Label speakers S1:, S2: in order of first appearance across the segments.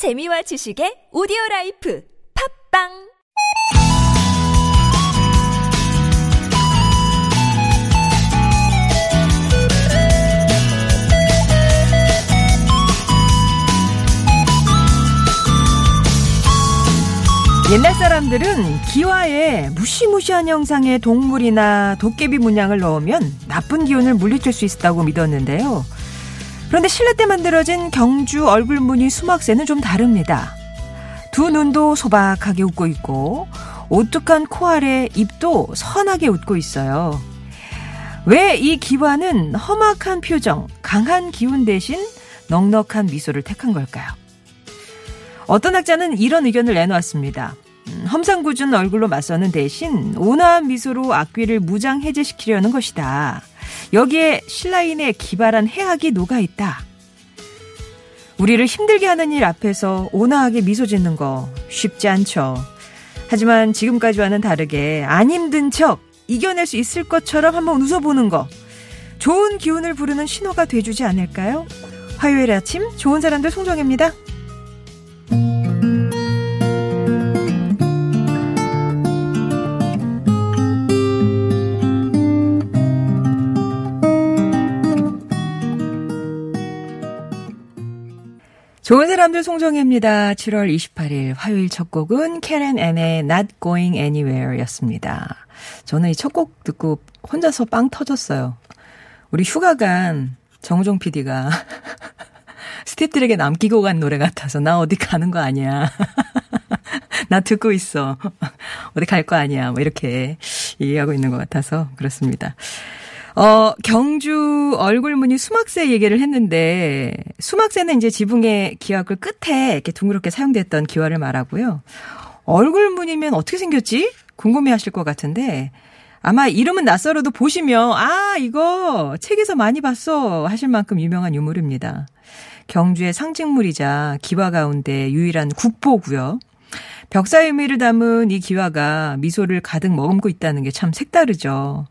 S1: 재미와 지식의 오디오 라이프 팟빵
S2: 옛날 사람들은 기와에 무시무시한 형상의 동물이나 도깨비 문양을 넣으면 나쁜 기운을 물리칠 수 있다고 믿었는데요. 그런데 실내 때 만들어진 경주 얼굴 무늬 수막새는 좀 다릅니다. 두 눈도 소박하게 웃고 있고 오뚝한 코 아래 입도 선하게 웃고 있어요. 왜 이 기와는 험악한 표정, 강한 기운 대신 넉넉한 미소를 택한 걸까요? 어떤 학자는 이런 의견을 내놓았습니다. 음, 험상궂은 얼굴로 맞서는 대신 온화한 미소로 악귀를 무장 해제시키려는 것이다. 여기에 신라인의 기발한 해악이 녹아 있다. 우리를 힘들게 하는 일 앞에서 온화하게 미소 짓는 거 쉽지 않죠. 하지만 지금까지와는 다르게 안 힘든 척 이겨낼 수 있을 것처럼 한번 웃어보는 거 좋은 기운을 부르는 신호가 돼주지 않을까요? 화요일 아침 좋은 사람들 송정입니다. 좋은 사람들 송정혜입니다. 7월 28일 화요일 첫 곡은 캐렌 앤의 Not Going Anywhere 였습니다. 저는 이 첫 곡 듣고 혼자서 빵 터졌어요. 우리 휴가 간 정우종 PD가 스탭들에게 남기고 간 노래 같아서 나 어디 가는 거 아니야. 나 듣고 있어. 어디 갈 거 아니야. 뭐 이렇게 얘기하고 있는 것 같아서 그렇습니다. 어, 경주 얼굴무늬 수막새 얘기를 했는데, 수막새는 이제 지붕의 기와글 끝에 이렇게 둥그렇게 사용됐던 기와를 말하고요. 얼굴무늬면 어떻게 생겼지? 궁금해 하실 것 같은데, 아마 이름은 낯설어도 보시면, 아, 이거 책에서 많이 봤어. 하실 만큼 유명한 유물입니다. 경주의 상징물이자 기와 가운데 유일한 국보고요. 벽사의 의미를 담은 이 기와가 미소를 가득 머금고 있다는 게 참 색다르죠.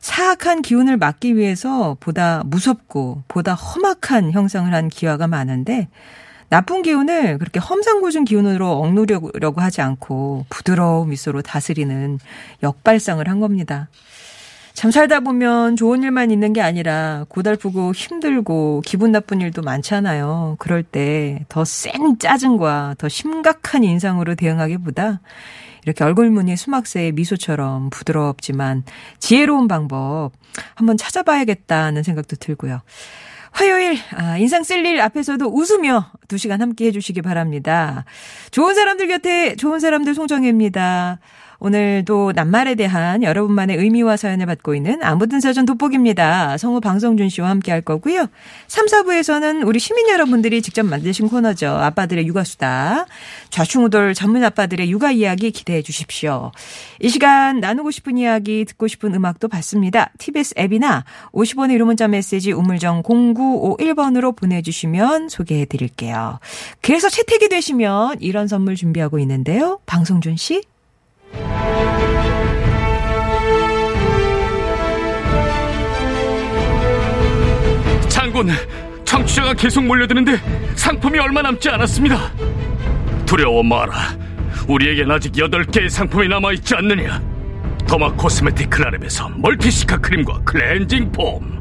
S2: 사악한 기운을 막기 위해서 보다 무섭고 보다 험악한 형상을 한 기와가 많은데 나쁜 기운을 그렇게 험상궂은 기운으로 억누르려고 하지 않고 부드러운 미소로 다스리는 역발상을 한 겁니다. 참 살다 보면 좋은 일만 있는 게 아니라 고달프고 힘들고 기분 나쁜 일도 많잖아요. 그럴 때 더 센 짜증과 더 심각한 인상으로 대응하기보다 이렇게 얼굴 무늬 수막새의 미소처럼 부드럽지만 지혜로운 방법 한번 찾아봐야겠다는 생각도 들고요. 화요일 아, 인상 쓸 일 앞에서도 웃으며 두 시간 함께 해주시기 바랍니다. 좋은 사람들 곁에 좋은 사람들 송정혜입니다. 오늘도 낱말에 대한 여러분만의 의미와 사연을 받고 있는 아무튼 사전 돋보기입니다. 성우 방성준 씨와 함께 할 거고요. 3, 4부에서는 우리 시민 여러분들이 직접 만드신 코너죠. 아빠들의 육아수다. 좌충우돌 전문 아빠들의 육아 이야기 기대해 주십시오. 이 시간 나누고 싶은 이야기, 듣고 싶은 음악도 받습니다. TBS 앱이나 50원의 유료 문자 메시지 우물정 0951번으로 보내주시면 소개해 드릴게요. 그래서 채택이 되시면 이런 선물 준비하고 있는데요. 방성준 씨.
S3: 장군, 청취자가 계속 몰려드는데 상품이 얼마 남지 않았습니다. 두려워 마라. 우리에겐 아직 8개의 상품이 남아있지 않느냐. 더마 코스메틱 클라랩에서 멀티시카 크림과 클렌징 폼.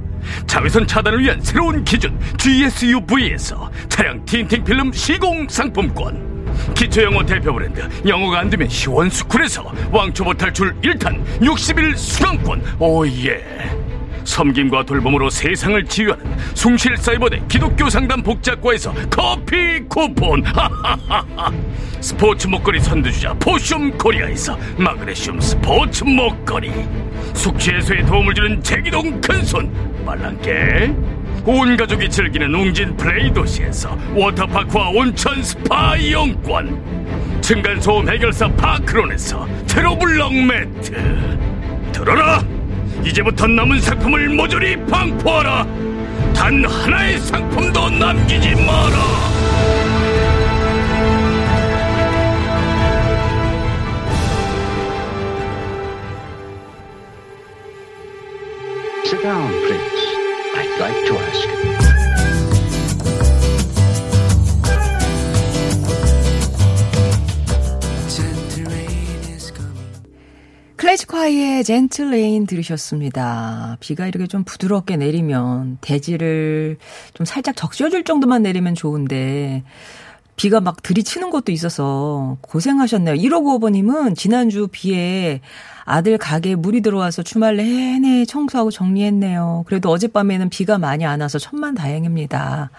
S3: 자외선 차단을 위한 새로운 기준 GSUV에서 차량 틴팅 필름 시공 상품권. 기초 영어 대표 브랜드 영어가 안 되면 시원스쿨에서 왕초보 탈출 1탄 60일 수강권. 오예. 섬김과 돌봄으로 세상을 치유하는 숭실사이버대 기독교 상담 복지학과에서 커피 쿠폰. 스포츠 목걸이 선두주자 포슘 코리아에서 마그네슘 스포츠 목걸이 숙취 해소에 도움을 주는 제기동 큰손. 말랑깨 온 가족이 즐기는 웅진 플레이 도시에서 워터파크와 온천 스파 이용권 층간소음 해결사 파크론에서 제로블럭 매트. 들어라! 이제부터 남은 상품을 모조리 방포하라! 단 하나의 상품도 남기지 마라!
S4: Sit down, like to ask.
S2: 클래식화의 젠틀레인 들으셨습니다. 비가 이렇게 좀 부드럽게 내리면 대지를 좀 살짝 적셔줄 정도만 내리면 좋은데 비가 막 들이치는 것도 있어서 고생하셨네요. 1595번님은 지난주 비에 아들 가게에 물이 들어와서 주말 내내 청소하고 정리했네요. 그래도 어젯밤에는 비가 많이 안 와서 천만 다행입니다.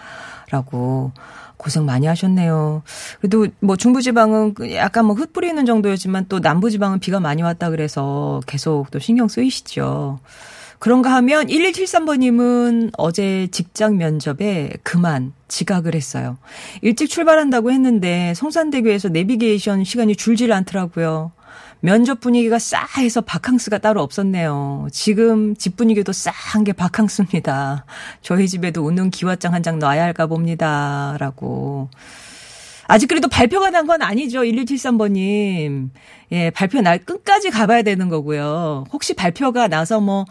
S2: 라고 고생 많이 하셨네요. 그래도 뭐 중부지방은 약간 뭐 흩뿌리는 정도였지만 또 남부지방은 비가 많이 왔다 그래서 계속 또 신경 쓰이시죠. 그런가 하면 1173번님은 어제 직장 면접에 그만 지각을 했어요. 일찍 출발한다고 했는데 성산대교에서 내비게이션 시간이 줄질 않더라고요. 면접 분위기가 싸해서 바캉스가 따로 없었네요. 지금 집 분위기도 싸한 게 바캉스입니다. 저희 집에도 웃는 기와장 한 장 놔야 할까 봅니다. 라고. 아직 그래도 발표가 난 건 아니죠. 1173번님. 예, 발표 날 끝까지 가봐야 되는 거고요. 혹시 발표가 나서 뭐,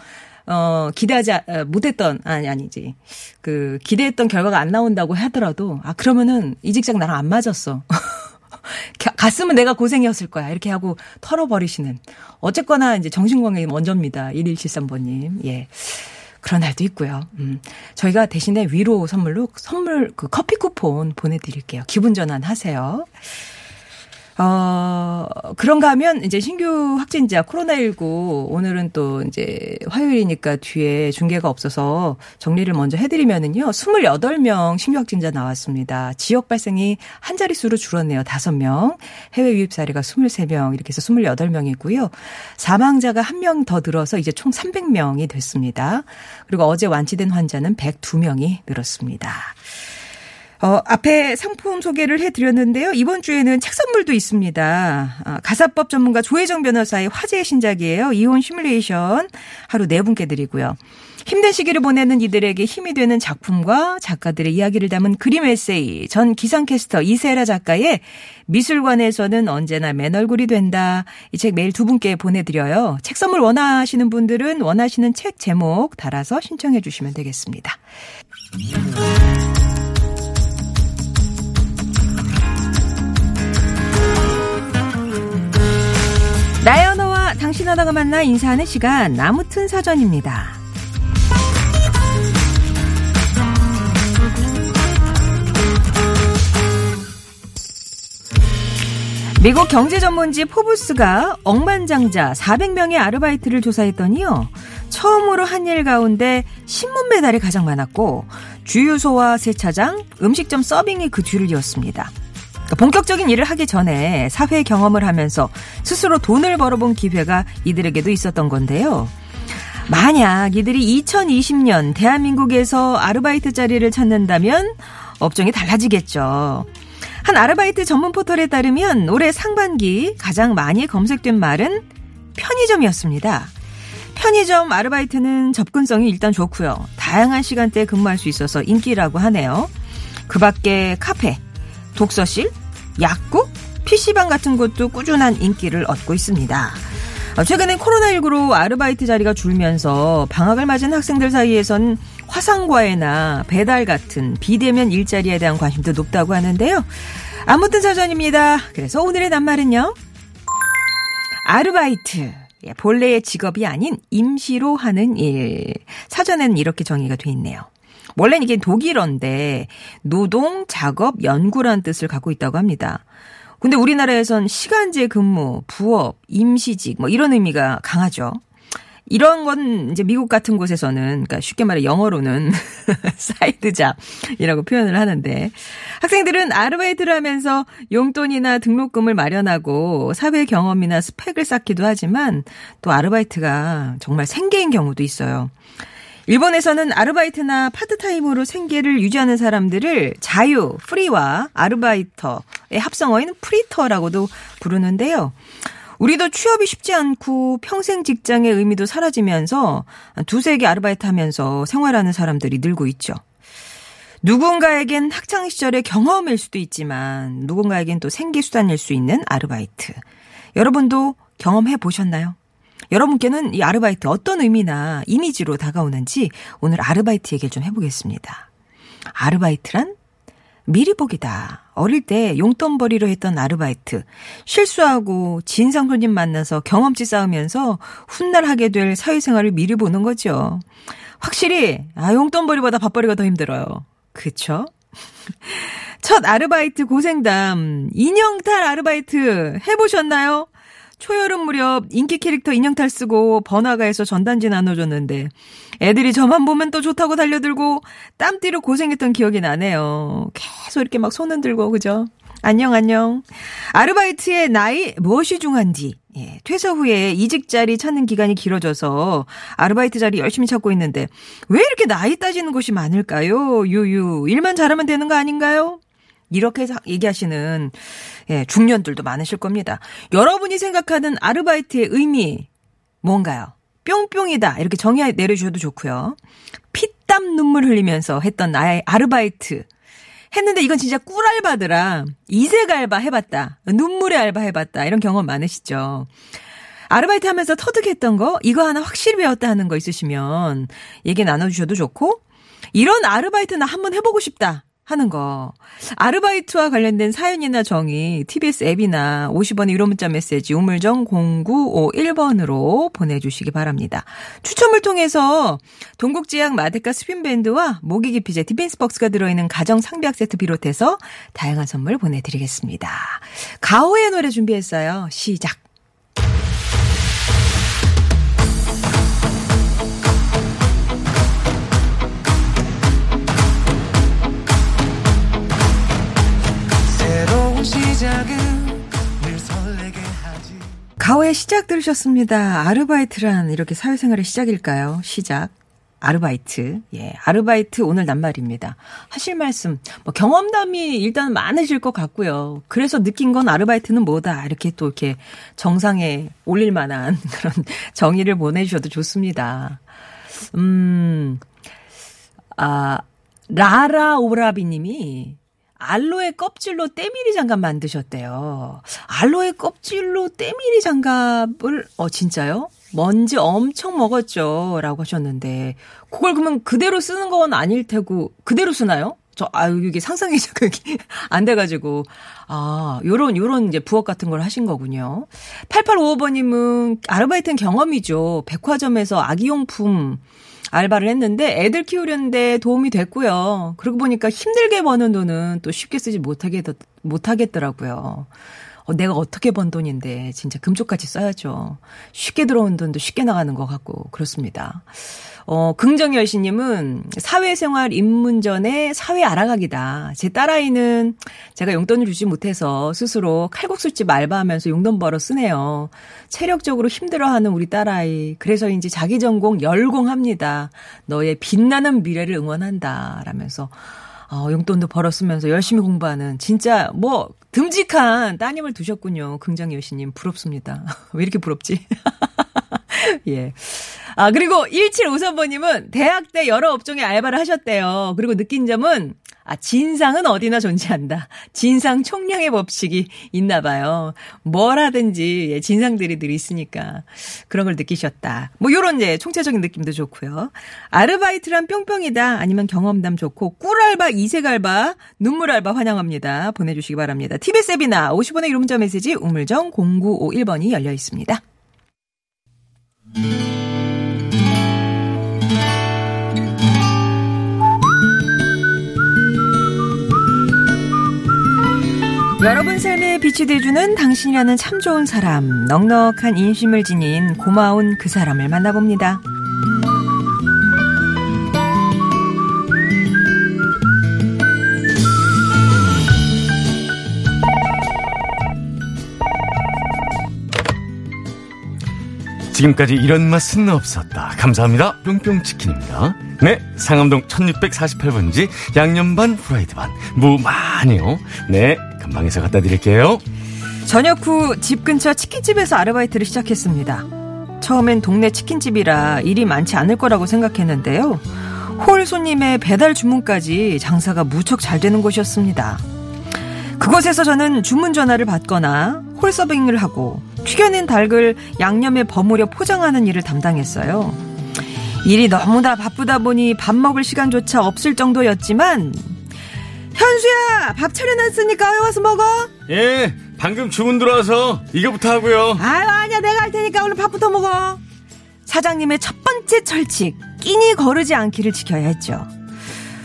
S2: 어, 기대하지, 어, 못했던, 아니, 아니지. 그, 기대했던 결과가 안 나온다고 하더라도, 아, 그러면은 이 직장 나랑 안 맞았어. 갔으면 내가 고생이었을 거야. 이렇게 하고 털어버리시는. 어쨌거나 이제 정신건강이 먼저입니다. 1173번님. 예. 그런 날도 있고요. 음. 저희가 대신에 위로 선물로 선물 그 커피 쿠폰 보내드릴게요. 기분 전환 하세요. 어, 그런가 하면 이제 신규 확진자 코로나19 오늘은 또 이제 화요일이니까 뒤에 중계가 없어서 정리를 먼저 해드리면은요. 28명 신규 확진자 나왔습니다. 지역 발생이 한 자릿수로 줄었네요. 5명. 해외 유입 사례가 23명 이렇게 해서 28명이고요. 사망자가 한명더 늘어서 이제 총 300명이 됐습니다. 그리고 어제 완치된 환자는 102명이 늘었습니다. 어, 앞에 상품 소개를 해드렸는데요. 이번 주에는 책 선물도 있습니다. 아, 가사법 전문가 조혜정 변호사의 화제의 신작이에요. 이혼 시뮬레이션 하루 네 분께 드리고요. 힘든 시기를 보내는 이들에게 힘이 되는 작품과 작가들의 이야기를 담은 그림 에세이 전 기상캐스터 이세라 작가의 미술관에서는 언제나 맨 얼굴이 된다. 이 책 매일 두 분께 보내드려요. 책 선물 원하시는 분들은 원하시는 책 제목 달아서 신청해 주시면 되겠습니다. 당신 언어가 만나 인사하는 시간 나무튼 사전입니다. 미국 경제 전문지 포브스가 억만장자 400명의 아르바이트를 조사했더니요. 처음으로 한 일 가운데 신문 배달이 가장 많았고 주유소와 세차장, 음식점 서빙이 그 뒤를 이었습니다. 그러니까 본격적인 일을 하기 전에 사회 경험을 하면서 스스로 돈을 벌어본 기회가 이들에게도 있었던 건데요. 만약 이들이 2020년 대한민국에서 아르바이트 자리를 찾는다면 업종이 달라지겠죠. 한 아르바이트 전문 포털에 따르면 올해 상반기 가장 많이 검색된 말은 편의점이었습니다. 편의점 아르바이트는 접근성이 일단 좋고요. 다양한 시간대에 근무할 수 있어서 인기라고 하네요. 그 밖에 카페, 독서실, 약국, PC방 같은 곳도 꾸준한 인기를 얻고 있습니다. 어, 최근엔 코로나19로 아르바이트 자리가 줄면서 방학을 맞은 학생들 사이에선 화상과외나 배달 같은 비대면 일자리에 대한 관심도 높다고 하는데요. 아무튼 사전입니다. 그래서 오늘의 낱말은요. 아르바이트. 예, 본래의 직업이 아닌 임시로 하는 일. 사전에는 이렇게 정의가 돼 있네요. 원래는 이게 독일어인데 노동, 작업, 연구라는 뜻을 갖고 있다고 합니다. 근데 우리나라에선 시간제 근무, 부업, 임시직 뭐 이런 의미가 강하죠. 이런 건 이제 미국 같은 곳에서는 그러니까 쉽게 말해 영어로는 side job이라고 표현을 하는데 학생들은 아르바이트를 하면서 용돈이나 등록금을 마련하고 사회 경험이나 스펙을 쌓기도 하지만 또 아르바이트가 정말 생계인 경우도 있어요. 일본에서는 아르바이트나 파트타임으로 생계를 유지하는 사람들을 자유, free와 아르바이터의 합성어인 프리터라고도 부르는데요. 우리도 취업이 쉽지 않고 평생 직장의 의미도 사라지면서 두세 개 아르바이트 하면서 생활하는 사람들이 늘고 있죠. 누군가에겐 학창 시절의 경험일 수도 있지만 누군가에겐 또 생계 수단일 수 있는 아르바이트. 여러분도 경험해 보셨나요? 여러분께는 이 아르바이트 어떤 의미나 이미지로 다가오는지 오늘 아르바이트 얘기를 좀 해보겠습니다. 아르바이트란 미리 보기다. 어릴 때 용돈벌이로 했던 아르바이트. 실수하고 진상 손님 만나서 경험치 쌓으면서 훗날 하게 될 사회생활을 미리 보는 거죠. 확실히, 아, 용돈벌이보다 밥벌이가 더 힘들어요. 그쵸? 첫 아르바이트 고생담. 인형탈 아르바이트 해보셨나요? 초여름 무렵 인기 캐릭터 인형탈 쓰고 번화가에서 전단지 나눠줬는데 애들이 저만 보면 또 좋다고 달려들고 땀띠로 고생했던 기억이 나네요. 계속 이렇게 막 손 흔 들고 그죠? 안녕 안녕. 아르바이트의 나이 무엇이 중한디? 예, 퇴사 후에 이직 자리 찾는 기간이 길어져서 아르바이트 자리 열심히 찾고 있는데 왜 이렇게 나이 따지는 곳이 많을까요? 유유 일만 잘하면 되는 거 아닌가요? 이렇게 얘기하시는 예, 중년들도 많으실 겁니다. 여러분이 생각하는 아르바이트의 의미 뭔가요? 뿅뿅이다 이렇게 정의 내려주셔도 좋고요. 피땀 눈물 흘리면서 했던 나의 아르바이트 했는데 이건 진짜 꿀알바더라. 이색 알바 해봤다. 눈물의 알바 해봤다. 이런 경험 많으시죠. 아르바이트 하면서 터득했던 거, 이거 하나 확실히 배웠다 하는 거 있으시면 얘기 나눠주셔도 좋고, 이런 아르바이트 나 한번 해보고 싶다. 하는 거. 아르바이트와 관련된 사연이나 정의 TBS 앱이나 50원의 유료 문자 메시지 우물정 0951번으로 보내주시기 바랍니다. 추첨을 통해서 동국제약 마데카 습윤밴드와 모기 기피제 디펜스 박스가 들어있는 가정 상비약 세트 비롯해서 다양한 선물 보내드리겠습니다. 가오의 노래 준비했어요. 시작. 가오의 시작 들으셨습니다. 아르바이트란 이렇게 사회생활의 시작일까요? 시작. 아르바이트. 예, 아르바이트 오늘 낱말입니다. 하실 말씀, 뭐 경험담이 일단 많으실 것 같고요. 그래서 느낀 건 아르바이트는 뭐다. 이렇게 또 이렇게 정상에 올릴 만한 그런 정의를 보내주셔도 좋습니다. 음, 아, 라라 오라비 님이 알로에 껍질로 때밀이 장갑 만드셨대요. 알로에 껍질로 때밀이 장갑을, 어, 진짜요? 먼지 엄청 먹었죠. 라고 하셨는데, 그걸 그러면 그대로 쓰는 건 아닐 테고, 그대로 쓰나요? 저, 아유, 이게 상상이 안 돼가지고, 아, 요런, 요런 이제 부엌 같은 걸 하신 거군요. 8855번님은 아르바이트는 경험이죠. 백화점에서 아기용품, 알바를 했는데 애들 키우려는데 도움이 됐고요. 그러고 보니까 힘들게 버는 돈은 또 쉽게 쓰지 못하게 못하겠더라고요. 어, 내가 어떻게 번 돈인데 진짜 금쪽같이 써야죠. 쉽게 들어온 돈도 쉽게 나가는 것 같고 그렇습니다. 어, 긍정열 씨님은 사회생활 입문 전에 사회 알아가기다. 제 딸아이는 제가 용돈을 주지 못해서 스스로 칼국수집 알바하면서 용돈 벌어 쓰네요. 체력적으로 힘들어하는 우리 딸아이. 그래서인지 자기 전공 열공합니다. 너의 빛나는 미래를 응원한다. 라면서 어, 용돈도 벌었으면서 열심히 공부하는 진짜 뭐 듬직한 따님을 두셨군요. 긍정열 씨님 부럽습니다. 왜 이렇게 부럽지? 예. 아, 그리고 1753번님은 대학 때 여러 업종의 알바를 하셨대요. 그리고 느낀 점은 아, 진상은 어디나 존재한다. 진상 총량의 법칙이 있나 봐요. 뭘 하든지 예, 진상들이 늘 있으니까 그런 걸 느끼셨다. 뭐 요런 이제 총체적인 느낌도 좋고요. 아르바이트란 뿅뿅이다. 아니면 경험담 좋고 꿀알바, 이색알바, 눈물알바 환영합니다. 보내주시기 바랍니다. TBS 앱이나 50원의 이름 문자 메시지 우물정 0951번이 열려 있습니다. 여러분 삶에 빛이 돼주는 당신이라는 참 좋은 사람, 넉넉한 인심을 지닌 고마운 그 사람을 만나봅니다.
S3: 지금까지 이런 맛은 없었다. 감사합니다. 뿅뿅치킨입니다. 네, 상암동 1648번지 양념 반 후라이드 반 무 많이요. 네, 금방에서 갖다 드릴게요.
S2: 저녁 후 집 근처 치킨집에서 아르바이트를 시작했습니다. 처음엔 동네 치킨집이라 일이 많지 않을 거라고 생각했는데요. 홀 손님의 배달 주문까지 장사가 무척 잘 되는 곳이었습니다. 그곳에서 저는 주문 전화를 받거나 홀 서빙을 하고 튀겨낸 닭을 양념에 버무려 포장하는 일을 담당했어요. 일이 너무나 바쁘다 보니 밥 먹을 시간조차 없을 정도였지만 현수야, 밥 차려놨으니까 와서 먹어.
S5: 예, 방금 주문 들어와서 이거부터 하고요.
S2: 아유, 아니야. 내가 할 테니까 얼른 밥부터 먹어. 사장님의 첫 번째 철칙, 끼니 거르지 않기를 지켜야 했죠.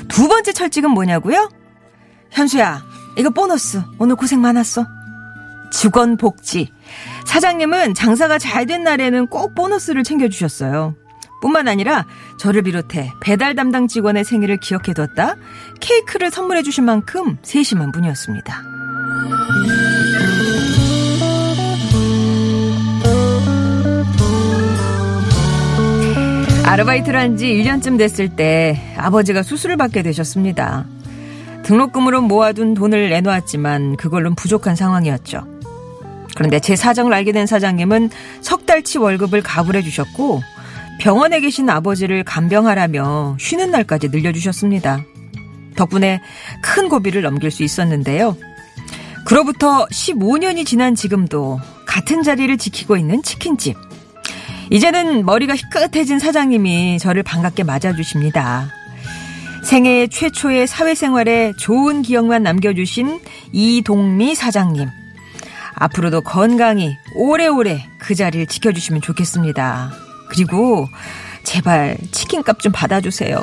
S2: 두 번째 철칙은 뭐냐고요? 현수야, 이거 보너스. 오늘 고생 많았어. 직원 복지. 사장님은 장사가 잘 된 날에는 꼭 보너스를 챙겨주셨어요. 뿐만 아니라 저를 비롯해 배달 담당 직원의 생일을 기억해뒀다 케이크를 선물해 주신 만큼 세심한 분이었습니다. 아르바이트를 한 지 1년쯤 됐을 때 아버지가 수술을 받게 되셨습니다. 등록금으로 모아둔 돈을 내놓았지만 그걸로는 부족한 상황이었죠. 그런데 제 사정을 알게 된 사장님은 석 달치 월급을 가불해 주셨고 병원에 계신 아버지를 간병하라며 쉬는 날까지 늘려주셨습니다. 덕분에 큰 고비를 넘길 수 있었는데요. 그로부터 15년이 지난 지금도 같은 자리를 지키고 있는 치킨집. 이제는 머리가 희끗해진 사장님이 저를 반갑게 맞아주십니다. 생애 최초의 사회생활에 좋은 기억만 남겨주신 이동미 사장님. 앞으로도 건강히 오래오래 그 자리를 지켜주시면 좋겠습니다. 그리고 제발 치킨값 좀 받아주세요.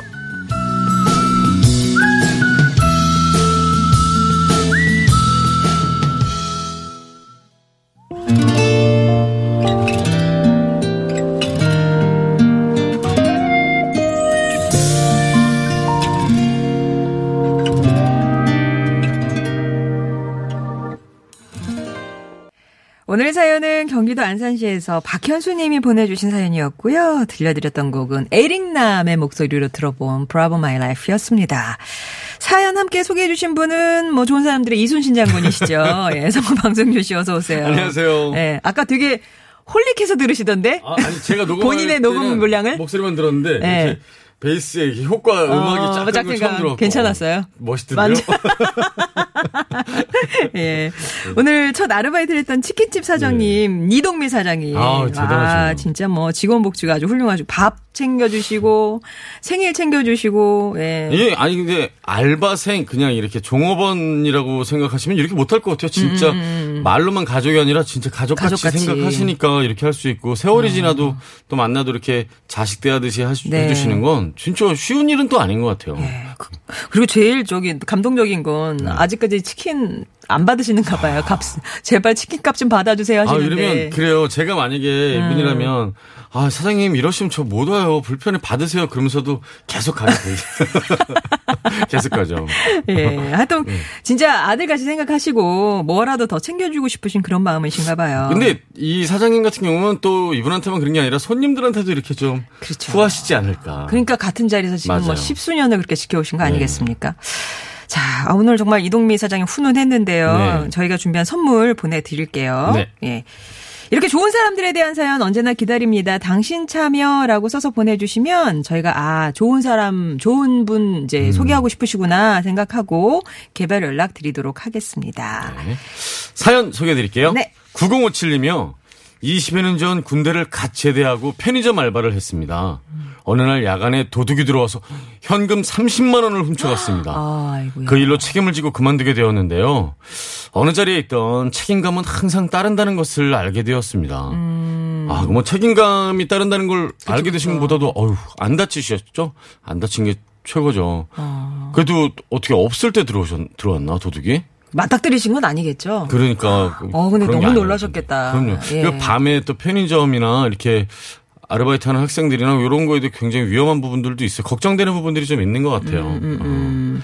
S2: 오늘 사연은 경기도 안산시에서 박현수 님이 보내주신 사연이었고요. 들려드렸던 곡은 에릭남의 목소리로 들어본 Bravo My Life였습니다. 사연 함께 소개해 주신 분은 뭐 좋은 사람들의 이순신 장군이시죠. 예, 성우 방송주 씨 어서 오세요.
S5: 안녕하세요.
S2: 예, 아까 되게 holic해서 들으시던데.
S5: 아, 아니 제가 녹음
S2: 본인의 녹음 분량을
S5: 목소리만 들었는데
S2: 네.
S5: 베이스에 이렇게 효과 음악이
S2: 어,
S5: 쫙 뜬걸
S2: 짝꿍이가
S5: 처음 들었고
S2: 괜찮았어요?
S5: 멋있던데요?
S2: 예. 오늘 첫 아르바이트를 했던 치킨집 사장님, 이동미 사장님.
S5: 네. 아, 대단하시네요.
S2: 진짜 뭐 직원 복지가 아주 훌륭하시고, 밥 챙겨주시고, 생일 챙겨주시고, 예.
S5: 예, 아니 근데 알바생 그냥 이렇게 종업원이라고 생각하시면 이렇게 못할 것 같아요. 진짜 말로만 가족이 아니라 진짜 가족같이,
S2: 음, 가족같이.
S5: 생각하시니까 이렇게 할 수 있고 세월이 지나도 또 만나도 이렇게 자식 대하듯이 하시-
S2: 네.
S5: 해주시는 건 진짜 쉬운 일은 또 아닌 것 같아요.
S2: 그리고 제일 저기 감동적인 건
S5: 네.
S2: 아직까지 치킨 안 받으시는가 봐요. 값 제발 치킨 값 좀 받아주세요
S5: 아,
S2: 하시는데.
S5: 이러면 그래요. 제가 만약에
S2: 음.
S5: 이분이라면 아, 사장님 이러시면 저 못 와요. 불편해 받으세요. 그러면서도 계속 돼. 계속 가죠.
S2: 예. 하여튼
S5: 네.
S2: 진짜 아들 같이 생각하시고 뭐라도 더 챙겨주고 싶으신 그런 마음이신가 봐요.
S5: 근데 이 사장님 같은 경우는 또 이분한테만 그런 게 아니라 손님들한테도 이렇게 좀
S2: 그렇죠.
S5: 후하시지 않을까.
S2: 그러니까 같은 자리에서 지금 뭐
S5: 맞아요.
S2: 십수년을 그렇게 지켜오신 거
S5: 네.
S2: 아니겠습니까? 자, 아, 오늘 정말 이동미 사장님 훈훈했는데요.
S5: 네.
S2: 저희가 준비한 선물 보내드릴게요.
S5: 네.
S2: 예. 이렇게 좋은 사람들에 대한 사연 언제나 기다립니다. 당신 참여라고 써서 보내주시면 저희가 아 좋은 사람, 좋은 분 이제
S5: 음.
S2: 소개하고 싶으시구나 생각하고 개별 연락 드리도록 하겠습니다.
S5: 네. 사연 소개해 드릴게요.
S2: 네.
S5: 9057님이요. 20여 년 전 군대를 갓 제대하고 편의점 알바를 했습니다. 어느 날 야간에 도둑이 들어와서 현금 30만 원을 훔쳐갔습니다.
S2: 아이고야.
S5: 그 일로 책임을 지고 그만두게 되었는데요. 어느 자리에 있던 책임감은 항상 따른다는 것을 알게 되었습니다.
S2: 음.
S5: 아, 뭐 책임감이 따른다는 걸 알게 되신 것보다도 어휴, 안 다치셨죠? 안 다친 게 최고죠.
S2: 아.
S5: 그래도 어떻게 없을 때 들어오셨, 들어왔나, 도둑이?
S2: 맞닥뜨리신 건 아니겠죠?
S5: 그러니까.
S2: 어, 근데 너무. 놀라셨겠다.
S5: 그럼요.
S2: 예.
S5: 그 밤에 또 편의점이나 이렇게 아르바이트 하는 학생들이나 이런 거에도 굉장히 위험한 부분들도 있어요. 걱정되는 부분들이 좀 있는 것 같아요.
S2: 음,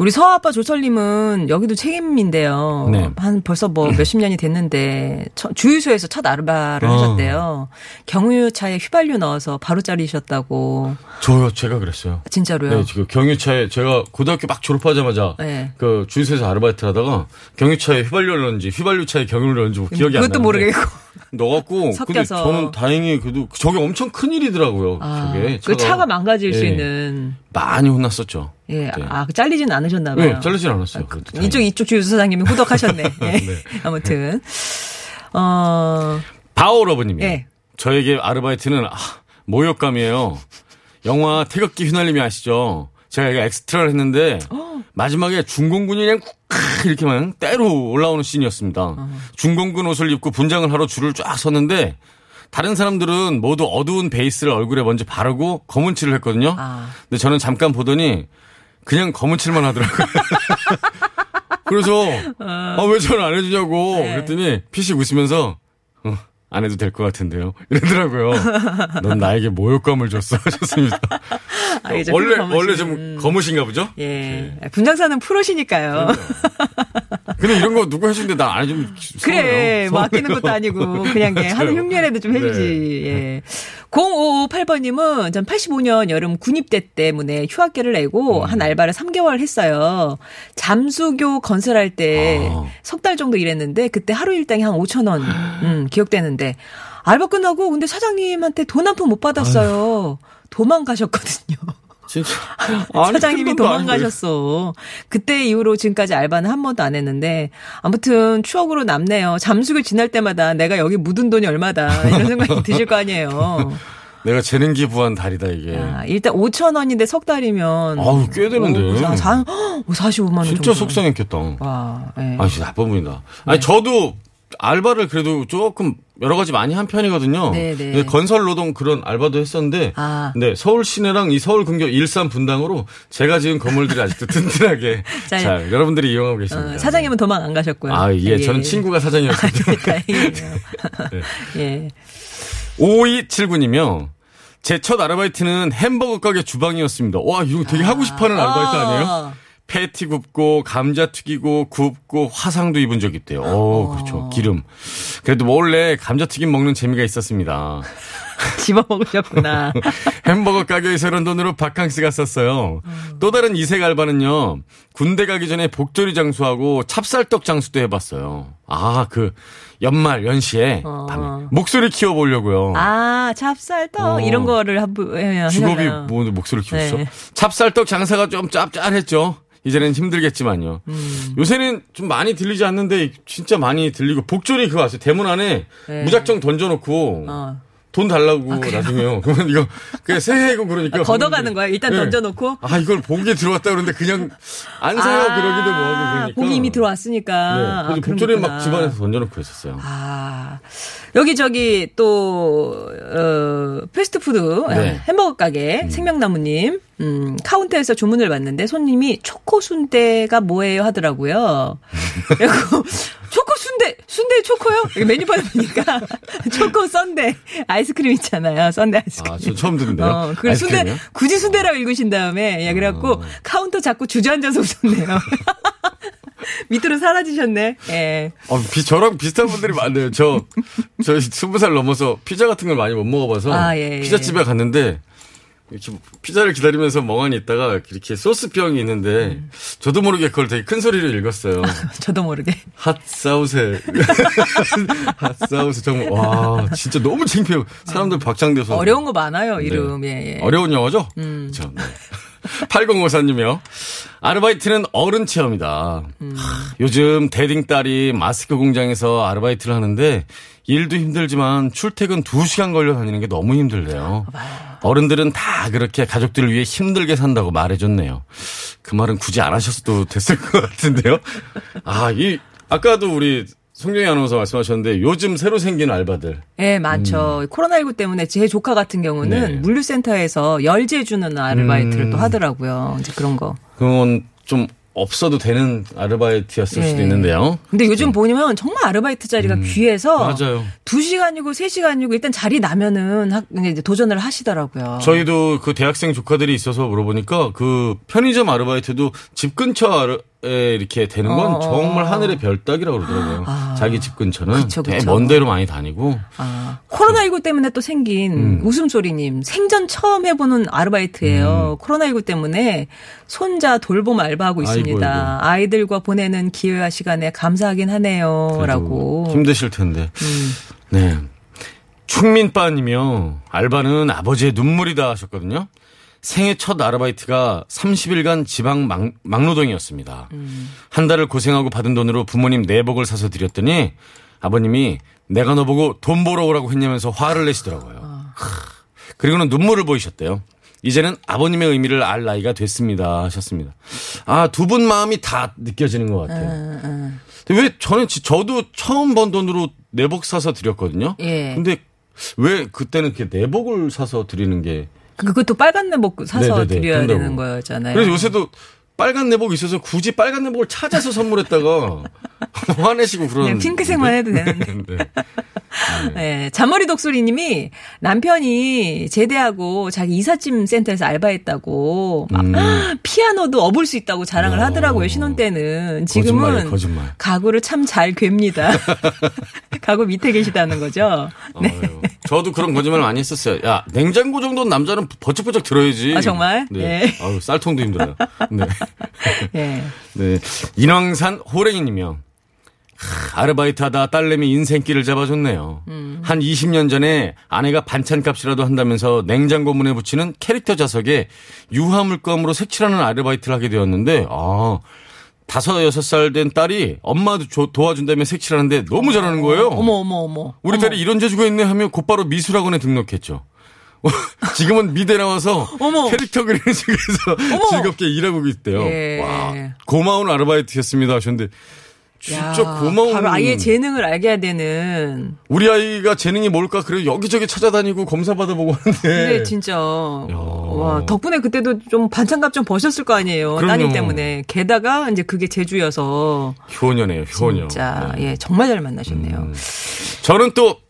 S2: 우리 서아빠 조설님은 여기도 책임인데요.
S5: 네.
S2: 한 벌써 뭐 몇십 년이 됐는데 첫- 주유소에서 첫 아르바를
S5: 어.
S2: 하셨대요. 경유차에 휘발유 넣어서 바로 자르셨다고.
S5: 저요, 제가 그랬어요.
S2: 진짜로요?
S5: 네, 지금 경유차에 제가 고등학교 막 졸업하자마자
S2: 네.
S5: 그 주유소에서 아르바이트 하다가 경유차에 휘발유를 넣는지 휘발유차에 경유를 넣는지 뭐 기억이 안 나는데
S2: 그것도 모르겠고.
S5: 넣어갖고 근데. 저는 다행히 그래도 저게 엄청 큰 일이더라고요.
S2: 아,
S5: 저게
S2: 그 차가 망가질 수
S5: 예,
S2: 있는.
S5: 많이 혼났었죠.
S2: 예,
S5: 그때.
S2: 아, 잘리진 않으셨나 봐요.
S5: 네, 잘리진 않았어요. 다행히.
S2: 이쪽 이쪽 주유소 사장님이 후덕하셨네. 예.
S5: 네.
S2: 아무튼 어
S5: 바오러브님이
S2: 예.
S5: 저에게 아르바이트는 아, 모욕감이에요. 영화 태극기 휘날림이 아시죠? 제가 이게 엑스트라를 했는데 마지막에 중공군이 그냥 쿡 이렇게 막 때로 올라오는 씬이었습니다. 중공군 옷을 입고 분장을 하러 줄을 쫙 섰는데 다른 사람들은 모두 어두운 베이스를 얼굴에 먼저 바르고 검은 칠을 했거든요.
S2: 아.
S5: 근데 저는 잠깐 보더니 그냥 검은 칠만 하더라고요. 그래서 아, 왜 저는 안 해주냐고
S2: 네.
S5: 그랬더니 피식 웃으면서 어, 안 해도 될 것 같은데요. 이러더라고요. 넌 나에게 모욕감을 줬어 하셨습니다.
S2: 아,
S5: 원래
S2: 검으신-
S5: 원래 좀
S2: 음.
S5: 검으신가 보죠?
S2: 예. 분장사는 프로시니까요.
S5: 근데 이런 거 누구 해주는데 나 안 해주면
S2: 그래,
S5: 서운해요.
S2: 뭐 아끼는 것도 아니고, 그냥 예, 하는 흉내라도 좀 해주지,
S5: 네.
S2: 예. 0558번님은 전 85년 여름 군입대 때문에 휴학계를 내고
S5: 음.
S2: 한 알바를 3개월 했어요. 잠수교 건설할 때
S5: 아.
S2: 석달 정도 일했는데, 그때 하루 일당이 한 5천 원, 음, 기억되는데, 알바 끝나고 근데 사장님한테 돈 한 푼 못 받았어요. 도망가셨거든요.
S5: 진짜
S2: 사장님이. 도망가셨어. 그때 이후로 지금까지 알바는 한 번도 안 했는데 아무튼 추억으로 남네요. 잠수교 지날 때마다 내가 여기 묻은 돈이 얼마다 이런 생각이 드실 거 아니에요.
S5: 내가 재능 기부한 달이다 이게.
S2: 아, 일단 5천 원인데 석 달이면
S5: 아우, 꽤 되는데.
S2: 오, 사, 사, 45만 원
S5: 진짜
S2: 정도.
S5: 속상했겠다.
S2: 와, 예.
S5: 아, 진짜 나쁜 분이다. 아니, 저도 알바를 그래도 조금 여러 가지 많이 한 편이거든요.
S2: 네, 네.
S5: 건설 노동 그런 알바도 했었는데,
S2: 아.
S5: 네, 서울 시내랑 이 서울 근교 일산 분당으로 제가 지은 건물들이 아직도 든든하게
S2: 자,
S5: 잘 여러분들이 이용하고 계십니다.
S2: 어, 사장님은 도망 안 가셨고요.
S5: 아, 예, 저는 친구가 사장이었거든요.
S2: 다행이네요.
S5: 네.
S2: 예.
S5: 5279님이요. 제 첫 아르바이트는 햄버거 가게 주방이었습니다. 와, 이거 되게 하고 싶어 하는 아르바이트 아니에요?
S2: 아.
S5: 패티 굽고 감자 튀기고 굽고 화상도 입은 적이 있대요. 오, 그렇죠. 기름. 그래도 몰래 감자 튀김 먹는 재미가 있었습니다.
S2: 집어 먹으셨구나.
S5: 햄버거 가게에서 이런 돈으로 바캉스 갔었어요. 또 다른 이색 알바는요. 군대 가기 전에 복조리 장수하고 찹쌀떡 장수도 해봤어요. 아, 그 연말 연시에
S2: 어.
S5: 밤에 목소리 키워보려고요.
S2: 아, 찹쌀떡
S5: 어.
S2: 이런 거를 한번 예,
S5: 직업이
S2: 하잖아요.
S5: 뭐 목소리 키웠어?
S2: 네.
S5: 찹쌀떡 장사가 좀 짭짤했죠. 이제는 힘들겠지만요.
S2: 음.
S5: 요새는 좀 많이 들리지 않는데 진짜 많이 들리고 복조리 그거 아세요? 대문 안에
S2: 네.
S5: 무작정 던져놓고
S2: 어.
S5: 돈 달라고 나중에요. 그러면 이거 그냥 새해고 그러니까
S2: 아, 걷어가는 거야? 일단
S5: 네.
S2: 던져놓고?
S5: 아 이걸 보기에 들어왔다 그러는데 그냥 안 사요
S2: 아,
S5: 그러기도 뭐하고 그러니까.
S2: 복이 이미 들어왔으니까.
S5: 네.
S2: 아,
S5: 그래서
S2: 그런
S5: 복조리 막
S2: 거구나.
S5: 집안에서 던져놓고 있었어요.
S2: 아, 여기 저기 또, 어, 패스트푸드
S5: 네.
S2: 햄버거 가게 생명나무님, 음, 카운터에서 주문을 받는데 손님이 초코 순대가 뭐예요 하더라고요. 그리고 초코 순대, 초코요? 여기 메뉴판 보니까 초코 sundae 아이스크림 있잖아요. sundae 아이스크림.
S5: 아, 저 처음 듣는데요.
S2: 어, 그걸 순대,
S5: 아이스크림이요?
S2: 굳이 순대라고 읽으신 다음에, 예, 그래갖고, 카운터 자꾸 주저앉아서 웃었네요. 밑으로 사라지셨네. 예.
S5: 어, 비, 저랑 비슷한 분들이 많네요. 저, 저 스무 살 넘어서 피자 같은 걸 많이 못 먹어봐서
S2: 아, 예, 예.
S5: 피자집에 갔는데 이렇게 피자를 기다리면서 멍하니 있다가 이렇게 소스병이 있는데 저도 모르게 그걸 되게 큰 소리로 읽었어요.
S2: 저도 모르게.
S5: 핫사우세. 핫사우세 정말 와 진짜 너무 창피해요. 사람들 박장대소.
S2: 어려운 거 많아요,
S5: 네.
S2: 이름. 예, 예.
S5: 어려운 영어죠? 그렇죠. 네. 8054님이요. 아르바이트는 어른 체험이다. 하, 요즘 대딩 딸이 마스크 공장에서 아르바이트를 하는데 일도 힘들지만 출퇴근 2시간 걸려 다니는 게 너무 힘들대요. 어른들은 다 그렇게 가족들을 위해 힘들게 산다고 말해줬네요. 그 말은 굳이 안 하셨어도 됐을 것 같은데요. 아, 이 아까도 우리 송정희 아나운서 말씀하셨는데 요즘 새로 생긴 알바들.
S2: 예, 많죠. 코로나19 때문에 제 조카 같은 경우는
S5: 음. 네.
S2: 물류센터에서 열재 주는 아르바이트를
S5: 음.
S2: 또 하더라고요. 이제 그런 거.
S5: 그건 좀 없어도 되는 아르바이트였을
S2: 예.
S5: 수도 있는데요.
S2: 근데 요즘 보면 정말 아르바이트 자리가 귀해서
S5: 음. 맞아요.
S2: 2시간이고 3시간이고 일단 자리 나면은 학- 이제 도전을 하시더라고요.
S5: 저희도 그 대학생 조카들이 있어서 물어보니까 그 편의점 아르바이트도 집 근처 아르, 에 이렇게 되는 건
S2: 어, 어,
S5: 정말
S2: 어.
S5: 하늘의 별따기라고 그러더라고요.
S2: 아.
S5: 자기 집 근처는
S2: 그쵸,
S5: 되게
S2: 그쵸.
S5: 먼 데로 많이 다니고
S2: 아, 코로나19 때문에 또 생긴
S5: 음.
S2: 웃음소리님 생전 처음 해보는 아르바이트예요. 코로나19 때문에 손자 돌봄 알바하고
S5: 음. 아이고,
S2: 있습니다.
S5: 아이고.
S2: 아이들과 보내는 기회와 시간에 감사하긴 하네요.
S5: 그래도
S2: 라고.
S5: 힘드실 텐데.
S2: 음.
S5: 네. 충민빠님이요. 알바는 아버지의 눈물이다 하셨거든요. 생애 첫 아르바이트가 30일간 지방 막, 막노동이었습니다. 한 달을 고생하고 받은 돈으로 부모님 내복을 사서 드렸더니 아버님이 내가 너 보고 돈 벌어 오라고 했냐면서 화를 내시더라고요. 크. 그리고는 눈물을 보이셨대요. 이제는 아버님의 의미를 알 나이가 됐습니다. 하셨습니다. 아, 두 분 마음이 다 느껴지는 것 같아요. 근데 왜 저는 지- 저도 처음 번 돈으로 내복 사서 드렸거든요.
S2: 예.
S5: 근데 왜 그때는 이렇게 내복을 사서 드리는 게
S2: 그것도 빨간 내복 사서
S5: 네네네,
S2: 드려야
S5: 그런다고.
S2: 되는 거였잖아요.
S5: 그래서 요새도 빨간 내복이 있어서 굳이 빨간 내복을 찾아서 선물했다가 화내시고 그러는
S2: 그냥 핑크색만 해도 되는데.
S5: 네.
S2: 네, 잔머리 독수리님이 남편이 제대하고 자기 이삿짐 센터에서 알바했다고 막
S5: 음.
S2: 피아노도 업을 수 있다고 자랑을
S5: 야.
S2: 하더라고요 신혼 때는 지금은
S5: 거짓말이에요, 거짓말.
S2: 가구를 참 잘 괴입니다. 가구 밑에 계시다는 거죠. 네.
S5: 아유, 저도 그런 거짓말 많이 했었어요. 야, 냉장고 정도는 남자는 버쩍버쩍 들어야지.
S2: 아, 정말?
S5: 네.
S2: 예.
S5: 아유, 쌀통도 힘들어요. 네.
S2: 예.
S5: 네. 인왕산 호랭이님이요. 하, 아르바이트 하다 딸내미 인생길을 잡아줬네요.
S2: 음.
S5: 한 20년 전에 아내가 반찬값이라도 한다면서 냉장고 문에 붙이는 캐릭터 자석에 유화 물감으로 색칠하는 아르바이트를 하게 되었는데, 아, 다섯, 여섯 살 된 딸이 엄마도 조- 도와준다며 색칠하는데 너무 잘하는 거예요.
S2: 어머 어머 어머.
S5: 우리 딸이 이런 재주가 있네 하면 곧바로 미술학원에 등록했죠. 지금은 미대 나와서
S2: 어머.
S5: 캐릭터 그리는 쪽에서 즐겁게 일하고 있대요.
S2: 예.
S5: 와, 고마운 아르바이트였습니다 하셨는데 진짜
S2: 야,
S5: 고마운
S2: 바로 아이의 재능을 알게 해야 되는.
S5: 우리 아이가 재능이 뭘까 그래 여기저기 찾아다니고 검사 받아보고 하는데
S2: 근데 진짜 와 덕분에 그때도 좀 반찬값 좀 버셨을 거 아니에요
S5: 그럼요.
S2: 따님 때문에 게다가 이제 그게 제주여서
S5: 효녀네요 효녀.
S2: 진짜
S5: 네.
S2: 예 정말 잘 만나셨네요.
S5: 음. 저는 또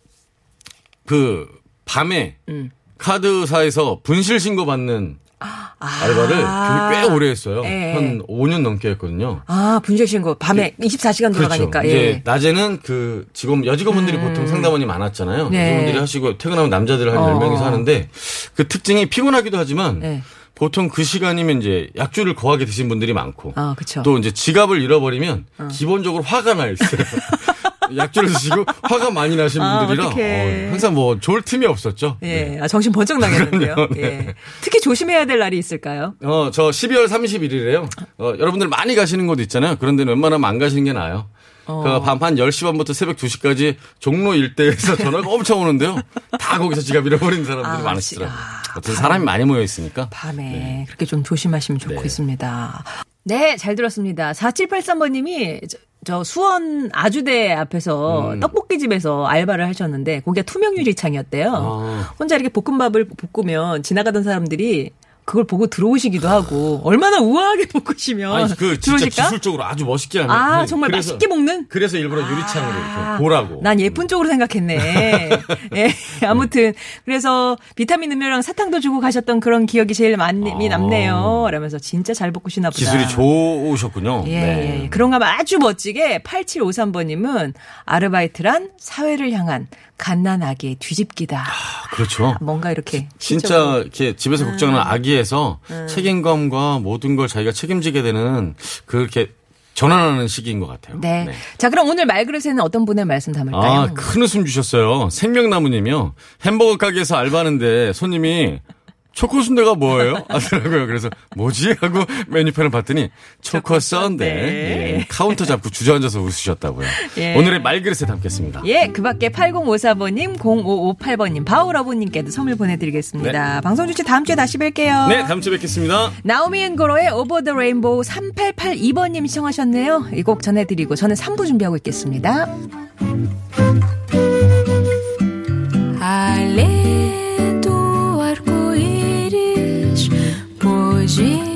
S5: 그 밤에
S2: 음.
S5: 카드사에서 분실 신고 받는 알바를 꽤 오래 했어요.
S2: 예.
S5: 한 5년 넘게 했거든요.
S2: 아 분실 신고 밤에 24시간 돌아가니까
S5: 그렇죠. 이제
S2: 예. 음.
S5: 낮에는 그 직원 여직원분들이 보통 상담원이 많았잖아요.
S2: 네.
S5: 여직원들이 하시고 퇴근하면 남자들 한
S2: 어.
S5: 10명이서 하는데 그 특징이 피곤하기도 하지만
S2: 네.
S5: 보통 그 시간이면 이제 약주를 거하게 드신 분들이 많고
S2: 아.
S5: 또 이제 지갑을 잃어버리면 기본적으로 화가 나 있어요. 약주를 드시고 화가 많이 나신
S2: 아,
S5: 분들이라
S2: 어떡해.
S5: 어, 항상 뭐 좋을 틈이 없었죠.
S2: 예, 아, 정신 번쩍 나겠는데요.
S5: 그럼요. 네.
S2: 예. 특히 조심해야 될 날이 있을까요?
S5: 어, 저 12월 31일이에요. 어, 여러분들 많이 가시는 곳 있잖아요. 그런 데는 웬만하면 안 가시는 게 나아요.
S2: 어.
S5: 그 밤한 10시 반부터 새벽 2시까지 종로 일대에서 전화가 엄청 오는데요. 다 거기서 지갑 잃어버리는 사람들이
S2: 아,
S5: 많으시더라고요.
S2: 아,
S5: 어쨌든 사람이 많이 모여 있으니까.
S2: 밤에 그렇게 좀 조심하시면
S5: 네.
S2: 좋겠습니다. 네, 잘 들었습니다. 4783번님이 저, 저 수원 아주대 앞에서
S5: 음.
S2: 떡볶이집에서 알바를 하셨는데 거기가 투명 유리창이었대요.
S5: 아.
S2: 혼자 이렇게 볶음밥을 볶으면 지나가던 사람들이 그걸 보고 들어오시기도 하고 얼마나 우아하게 볶으시면
S5: 아니, 그 진짜
S2: 들어오실까?
S5: 기술적으로 아주 멋있게 하는.
S2: 아,
S5: 네,
S2: 정말
S5: 그래서-
S2: 맛있게 먹는?
S5: 그래서 일부러 유리창으로
S2: 아,
S5: 이렇게 보라고.
S2: 난 예쁜 쪽으로 생각했네. 예, 아무튼 그래서 비타민 음료랑 사탕도 주고 가셨던 그런 기억이 제일 많이
S5: 아.
S2: 남네요. 라면서 진짜 잘 볶으시나 보다.
S5: 기술이 좋으셨군요.
S2: 예,
S5: 네.
S2: 예, 예. 그런가 하면 아주 멋지게 8753번님은 아르바이트란 사회를 향한 갓난아기의 뒤집기다.
S5: 그렇죠.
S2: 뭔가 이렇게
S5: 진짜 이렇게 집에서
S2: 음.
S5: 걱정하는 아기에서 책임감과 모든 걸 자기가 책임지게 되는 그렇게 전환하는 시기인 것 같아요.
S2: 네. 자, 그럼 오늘 말그릇에는 어떤 분의 말씀 담을까요?
S5: 아, 큰 웃음 주셨어요. 생명나무님이요. 햄버거 가게에서 알바하는데 손님이 초코 순대가 뭐예요? 하더라고요. 그래서 뭐지? 하고 메뉴판을 봤더니 초코
S2: sundae.
S5: 예, 카운터 잡고 주저앉아서 웃으셨다고요.
S2: 예.
S5: 오늘의 말그릇에 담겠습니다.
S2: 예, 그 밖에 8054번님, 0558번님, 바우러브님께도 선물 보내드리겠습니다. 방송주 씨 다음 주에 다시 뵐게요.
S5: 네, 다음 주에 뵙겠습니다.
S2: 나오미 앤 고로의 Over the Rainbow 3882번님 신청하셨네요. 이 곡 전해드리고 저는 3부 준비하고 있겠습니다.
S6: Do 记